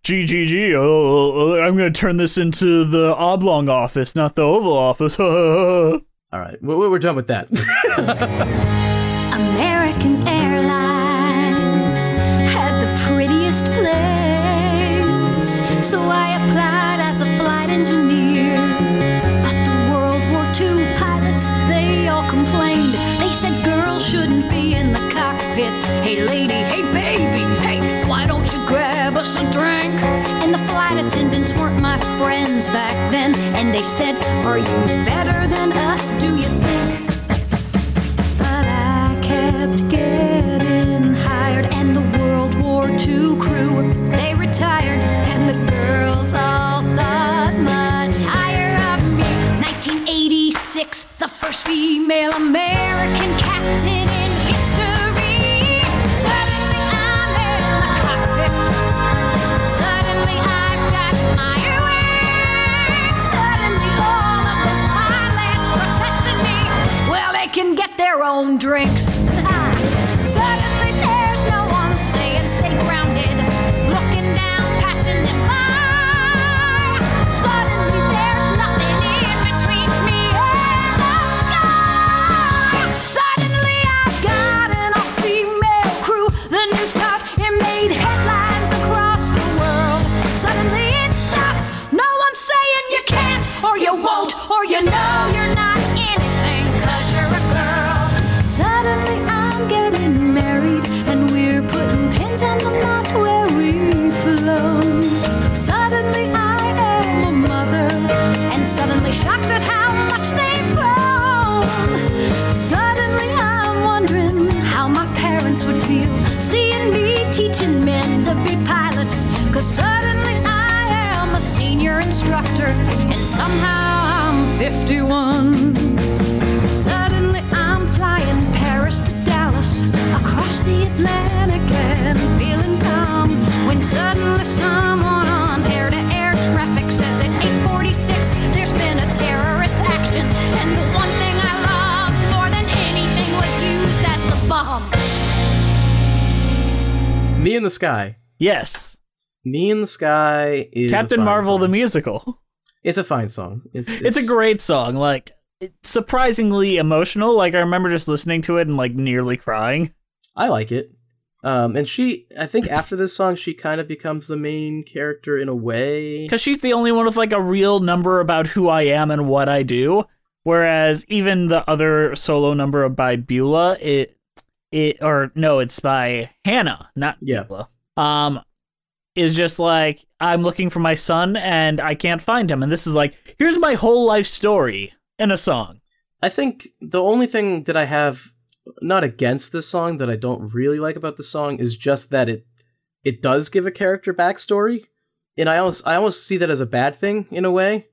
GGG, oh, uh, uh, I'm going to turn this into the oblong office, not the oval office. All right, we're, we're done with that. friends back then. And they said, Are you better than us, do you think? But I kept getting hired, and the World War II crew they retired, and the girls all thought much higher of me. 1986, the first female American drinks. In the Sky. Yes. Me and the Sky is Captain Marvel song. the musical. It's a fine song. It's It's, a great song. Like surprisingly emotional. Like I remember just listening to it and like nearly crying. I like it. Um, and she, I think after this song, she kind of becomes the main character in a way. Because she's the only one with like a real number about who I am and what I do. Whereas even the other solo number by Beulah, it it or no, it's by Hannah, not Yeah. Um, is just like I'm looking for my son and I can't find him, and this is like here's my whole life story in a song. I think the only thing that I have not against this song that I don't really like about the song is just that it it does give a character backstory, and I almost I almost see that as a bad thing in a way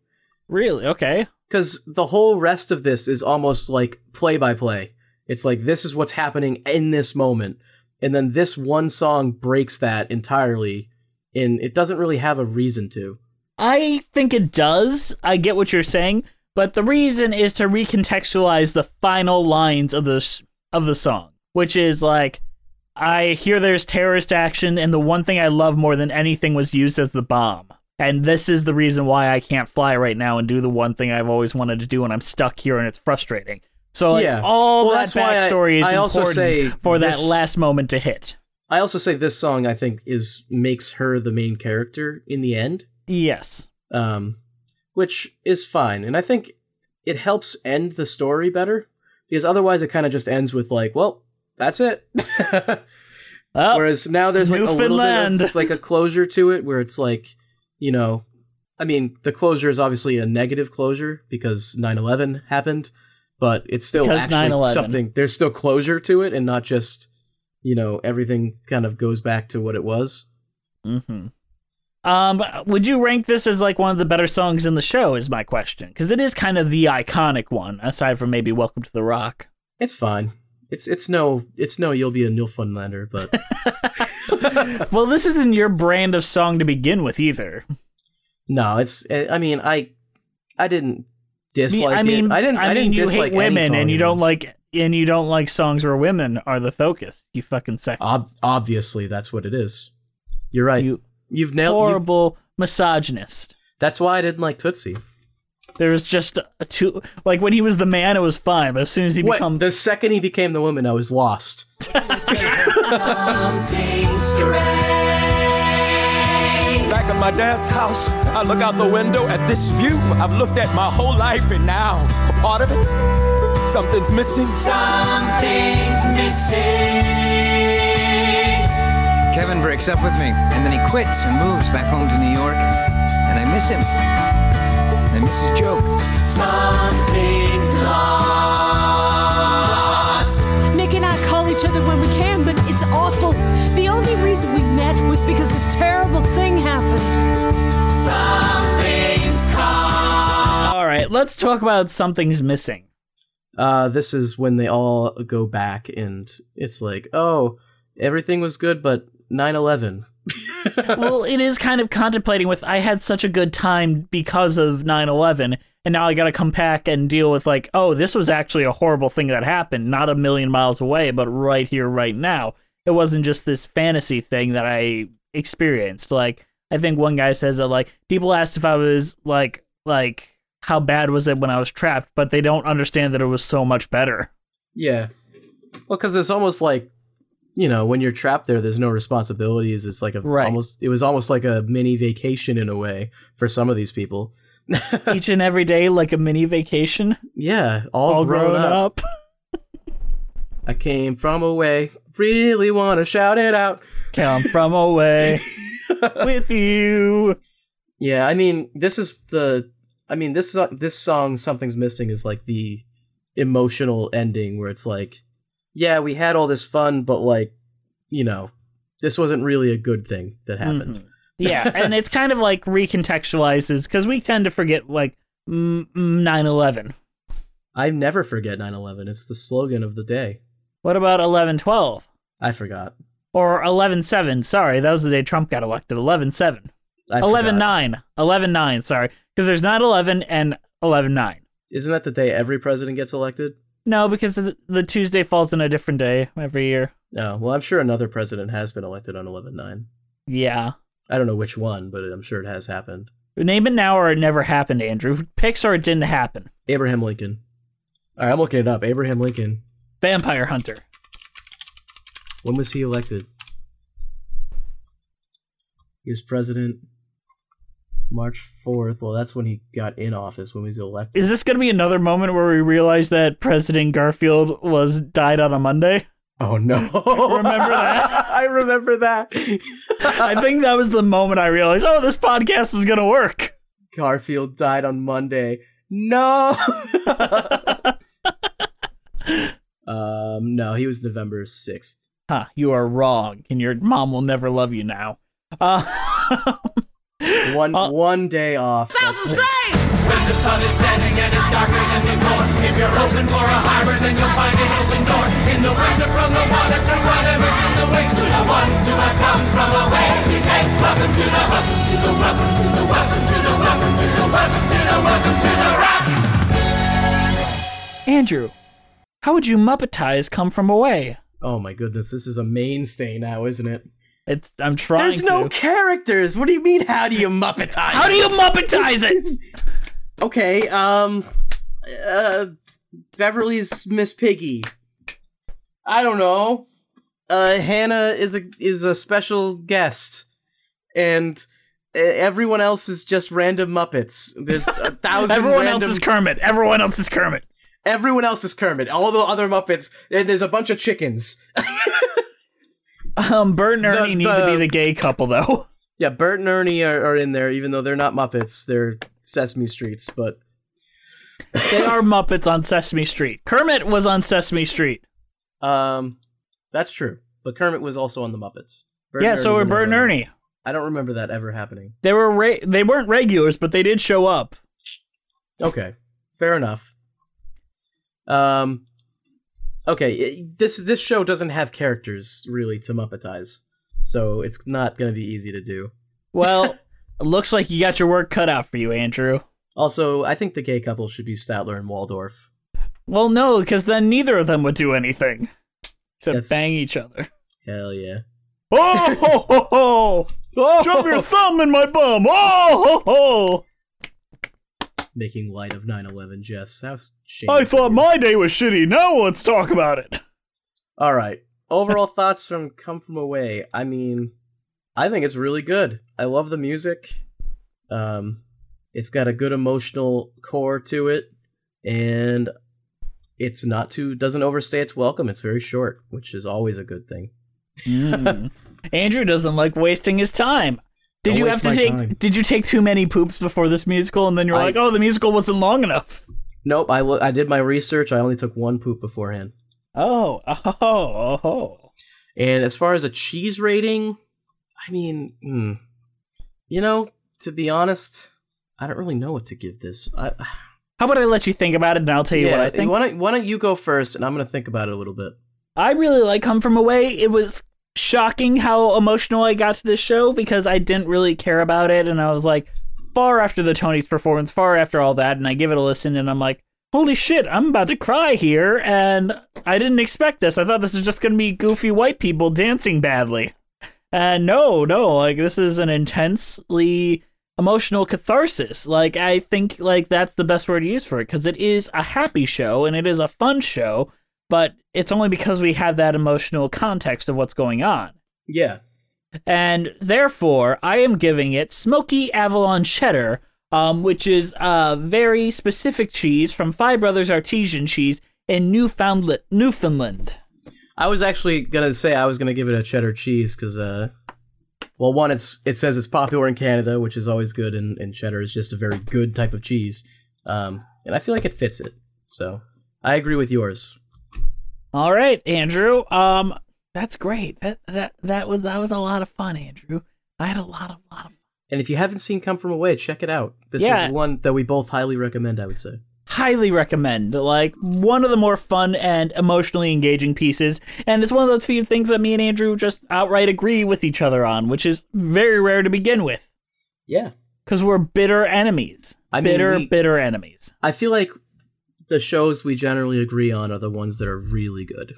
Really? Okay. because the whole rest of this is almost like play by play. It's like this is what's happening in this moment, and then this one song breaks that entirely, and it doesn't really have a reason to. I think it does. I get what you're saying, but the reason is to recontextualize the final lines of the of the song, which is like I hear there's terrorist action and the one thing I love more than anything was used as the bomb. And this is the reason why I can't fly right now and do the one thing I've always wanted to do and I'm stuck here and it's frustrating. So like, Yeah. all Well, that that's why I- backstory is I also important say for that last moment to hit. I also say this song I think is makes her the main character in the end. Yes. um, which is fine. And I think it helps end the story better because otherwise it kind of just ends with like, well, that's it. Oh, Whereas now there's like a little bit of like a closure to it where it's like, you know, I mean, the closure is obviously a negative closure because 9/11 happened, but it's still Because actually 9/11. something. There's still closure to it, and not just, you know, everything kind of goes back to what it was. hmm Um, would you rank this as like one of the better songs in the show? Is my question because it is kind of the iconic one, aside from maybe "Welcome to the Rock." It's fine. It's it's no it's no you'll be a Newfoundlander, but well, this isn't your brand of song to begin with either. no, it's I mean I I didn't dislike I mean, it. I didn't I, mean, didn't you dislike hate women, and you don't this. like, and you don't like songs where women are the focus. You fucking sex. Ob- obviously, that's what it is. You're right. You You've nailed. You, horrible misogynist. that's why I didn't like Tootsie. There was just a two, like when he was the man, it was fine, but as soon as he What, become the second he became the woman, I was lost. Back at my dad's house, I look out the window at this view. I've looked at my whole life, and now a part of it, something's missing. Something's missing. Kevin breaks up with me, and then he quits and moves back home to New York. And I miss him. I miss his jokes. Something's lost. Nick and I call each other when we can, but it's awful. The only reason we met was because this terrible thing right, let's talk about something's missing. Uh, this is when they all go back, and it's like, oh, everything was good, but 9/11. well, it is kind of contemplating with I had such a good time because of 9/11 and now I got to come back and deal with like, oh, this was actually a horrible thing that happened, not a million miles away, but right here right now. It wasn't just this fantasy thing that I experienced. Like I think one guy says that like people asked if I was like like how bad was it when I was trapped, but they don't understand that it was so much better. Yeah. Well, because it's almost like, you know, when you're trapped there, there's no responsibilities. It's like a Right. almost. It was almost like a mini vacation in a way for some of these people. Each and every day like a mini vacation, Yeah, all, all grown, grown up. up. I came from away. Really want to shout it out. Come from away with you. Yeah, I mean, this is the. I mean, this this song. Something's missing is like the emotional ending where it's like, yeah, we had all this fun, but like, you know, this wasn't really a good thing that happened. Mhm. Yeah, and it's kind of like recontextualizes because we tend to forget like mm, mm, 9/11. I never forget 9/11. It's the slogan of the day. What about 11/12 I forgot. or 11/7? Sorry, that was the day Trump got elected. 11/7, I forgot. 11/9, 11/9. Sorry, because there's 9/11 and 11/9. Isn't that the day every president gets elected? No, because the, Tuesday falls on a different day every year. No. Well, I'm sure another president has been elected on 11/9. Yeah. I don't know which one, but I'm sure it has happened. Name it now or it never happened, Andrew. Pics or it didn't happen. Abraham Lincoln. All right, I'm looking it up. Abraham Lincoln. Vampire Hunter. When was he elected? He was president March 4th. Well, that's when he got in office, when he was elected. Is this going to be another moment where we realize that President Garfield was died on a Monday? Oh, no. Remember that? I remember that. I think that was the moment I realized, oh, this podcast is going to work. Garfield died on Monday. No. um, no, he was November 6th. Huh, you are wrong, and your mom will never love you now. Uh, One Uh, one day off. Thousand That's it. When the sun is setting and it's darker than before, if you're open for a harbor, then you'll find an open door. In the winter, from the water, through whatever's in the wings, to the ones who have come from away. We say, welcome to the, welcome to the, welcome to the, welcome to the, welcome to the, welcome to the, welcome to the rock. Andrew, how would you Muppetize come from away? Oh my goodness, this is a mainstay now, isn't it? It's I'm trying There's no characters. What do you mean? How do you Muppetize? It? How do you Muppetize it? Okay, um, uh, Beverly's Miss Piggy. I don't know. Uh, Hannah is a is a special guest, and E- Everyone else is just random Muppets. There's a thousand. Everyone random... else is Kermit. Everyone else is Kermit. Everyone else is Kermit. All the other Muppets. There's a bunch of chickens. Um, Bert and The- Ernie need to be the- the gay couple, though. Yeah, Bert and Ernie are, are in there, even though they're not Muppets. They're Sesame Streets, but they are Muppets on Sesame Street. Kermit was on Sesame Street. um, that's true. But Kermit was also on the Muppets. Bert yeah, so were Bert and Ernie. I don't remember that ever happening. They were re- they weren't regulars, but they did show up. Okay, fair enough. Um, okay, this this show doesn't have characters really to Muppetize, so it's not gonna be easy to do. Well, looks like you got your work cut out for you, Andrew. Also, I think the gay couple should be Statler and Waldorf. Well, no, because then neither of them would do anything except That's- bang each other. Hell yeah! Oh ho ho ho! Shove oh! your thumb in my bum! Oh ho ho! Making light of 9/11, Jess. How shame. I thought my day was shitty. Now let's talk about it. All right. Overall thoughts from Come From Away. I mean, I think it's really good. I love the music. Um, it's got a good emotional core to it, and it's not too doesn't overstay its welcome. It's very short, which is always a good thing. Mm. Andrew doesn't like wasting his time. Did Don't you have to take? time. Did you take too many poops before this musical, and then you're I- like, "Oh, the musical wasn't long enough." Nope. I I did my research. I only took one poop beforehand. Oh, oh, oh, oh. And as far as a cheese rating, I mean, hmm, you know, to be honest, I don't really know what to give this. I, How about I let you think about it, and I'll tell you what I think. Why don't, why don't you go first, and I'm gonna think about it a little bit. I really like Come From Away. It was shocking how emotional I got to this show because I didn't really care about it, and I was like, far after the Tony's performance, far after all that, and I give it a listen, and I'm like, holy shit, I'm about to cry here, and I didn't expect this. I thought this was just gonna be goofy white people dancing badly. And no, no, like this is an intensely emotional catharsis. Like I think like that's the best word to use for it because it is a happy show and it is a fun show, but it's only because we have that emotional context of what's going on. Yeah. And therefore, I am giving it Smoky Avalon Cheddar, um, which is a very specific cheese from Five Brothers Artisan Cheese in Newfoundland. Newfoundland. I was actually gonna say I was gonna give it a cheddar cheese because, uh, well, one, it's it says it's popular in Canada, which is always good, and, and cheddar is just a very good type of cheese. Um, and I feel like it fits it. So I agree with yours. All right, Andrew. Um, that's great. That that that was that was a lot of fun, Andrew. I had a lot of lot of. Fun. And if you haven't seen Come From Away, check it out. This Yeah. is one that we both highly recommend. I would say. highly recommend. Like one of the more fun and emotionally engaging pieces, and it's one of those few things that me and Andrew just outright agree with each other on, which is very rare to begin with. Yeah. Because we're bitter enemies. I mean, bitter, we- bitter enemies. I feel like the shows we generally agree on are the ones that are really good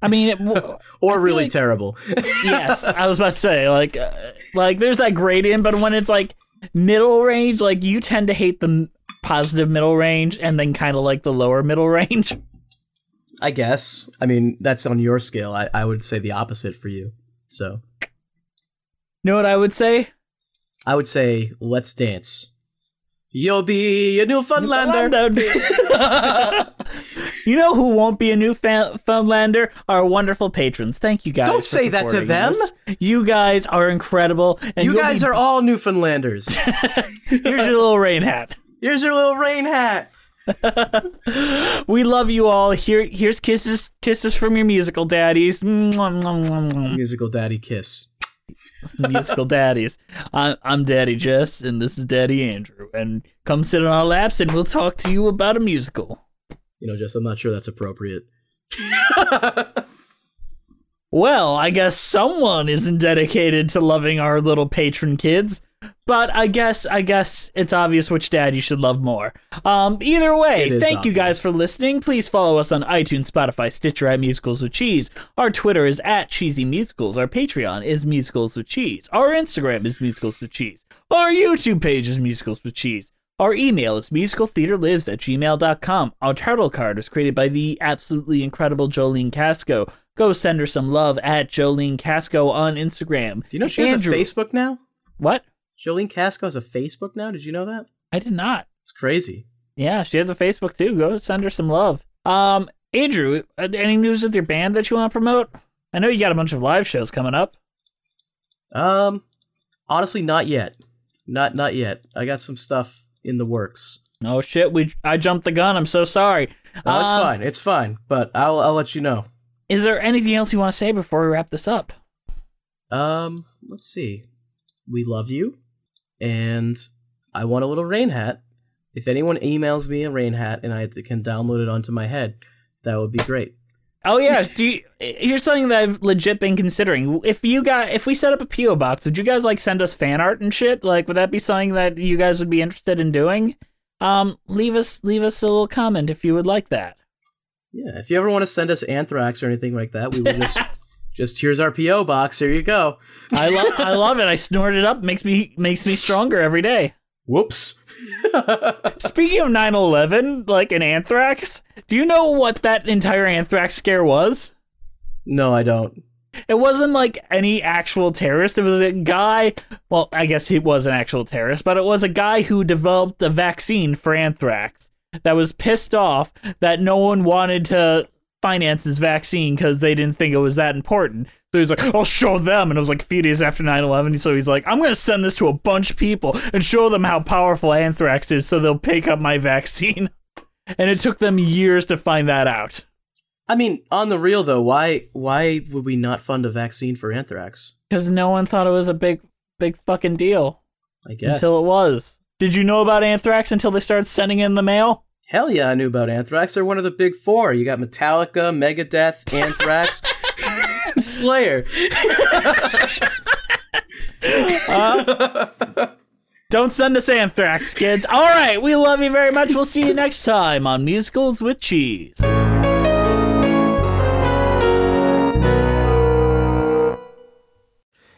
I mean, it, w- or really like- terrible. yes, I was about to say like, uh, like there's that gradient, but when it's like middle range, like you tend to hate the positive middle range, and then kind of like the lower middle range. I guess. I mean, that's on your scale. I, I would say the opposite for you. So know what I would say? I would say, let's dance. You'll be a Newfoundlander. you know who won't be a Newfoundlander? Our wonderful patrons. Thank you guys. Don't say that to them. us. You guys are incredible. And you guys be- are all Newfoundlanders. Here's your little rain hat. Here's your little rain hat. We love you all. Here, here's kisses, kisses from your musical daddies. Musical daddy kiss. Musical daddies. I'm, I'm Daddy Jess, and this is Daddy Andrew. And come sit on our laps, and we'll talk to you about a musical. You know, just I'm not sure that's appropriate. Well, I guess someone isn't dedicated to loving our little patron kids. But I guess I guess it's obvious which dad you should love more. Um, either way, thank you guys for listening. Please follow us on iTunes, Spotify, Stitcher at Musicals with Cheese. Our Twitter is at Cheesy Musicals. Our Patreon is Musicals with Cheese. Our Instagram is Musicals with Cheese. Our YouTube page is Musicals with Cheese. Our email is musicaltheaterlives at gmail.com. Our title card was created by the absolutely incredible Jolene Casco. Go send her some love at Jolene Casco on Instagram. Do you know she has a Facebook now? What? Jolene Casco has a Facebook now. Did you know that? I did not. It's crazy. Yeah, she has a Facebook too. Go send her some love. Um, Andrew, uh, any news with your band that you want to promote? I know you got a bunch of live shows coming up. Um, honestly, not yet. Not not yet. I got some stuff in the works. Oh shit, we I jumped the gun. I'm so sorry. No, it's Um, fine. It's fine. But I'll I'll let you know. Is there anything else you want to say before we wrap this up? Um, let's see. We love you, and I want a little rain hat. If anyone emails me a rain hat and I can download it onto my head, that would be great. Oh yeah, do you, here's something that I've legit been considering. If you got, if we set up a PO box, would you guys like send us fan art and shit? Like, would that be something that you guys would be interested in doing? Um, leave us leave us a little comment if you would like that. Yeah, if you ever want to send us anthrax or anything like that, we will just just here's our PO box. Here you go. I love I love it. I snort it up. Makes me makes me stronger every day. Whoops. Speaking of 9/11, like an anthrax, do you know what that entire anthrax scare was? No, I don't. It wasn't like any actual terrorist. It was a guy. Well, I guess he was an actual terrorist, but it was a guy who developed a vaccine for anthrax that was pissed off that no one wanted to finance his vaccine because they didn't think it was that important. So he's like, I'll show them. And it was like a few days after 9 11. So he's like, I'm going to send this to a bunch of people and show them how powerful anthrax is so they'll pick up my vaccine. And it took them years to find that out. I mean, on the real though, why why would we not fund a vaccine for anthrax? Because no one thought it was a big, big fucking deal. I guess. Until it was. Did you know about anthrax until they started sending it in the mail? Hell yeah, I knew about Anthrax. They're one of the big four. You got Metallica, Megadeth, Anthrax, Slayer. Uh, don't send us anthrax, kids. All right, we love you very much. We'll see you next time on Musicals with Cheese.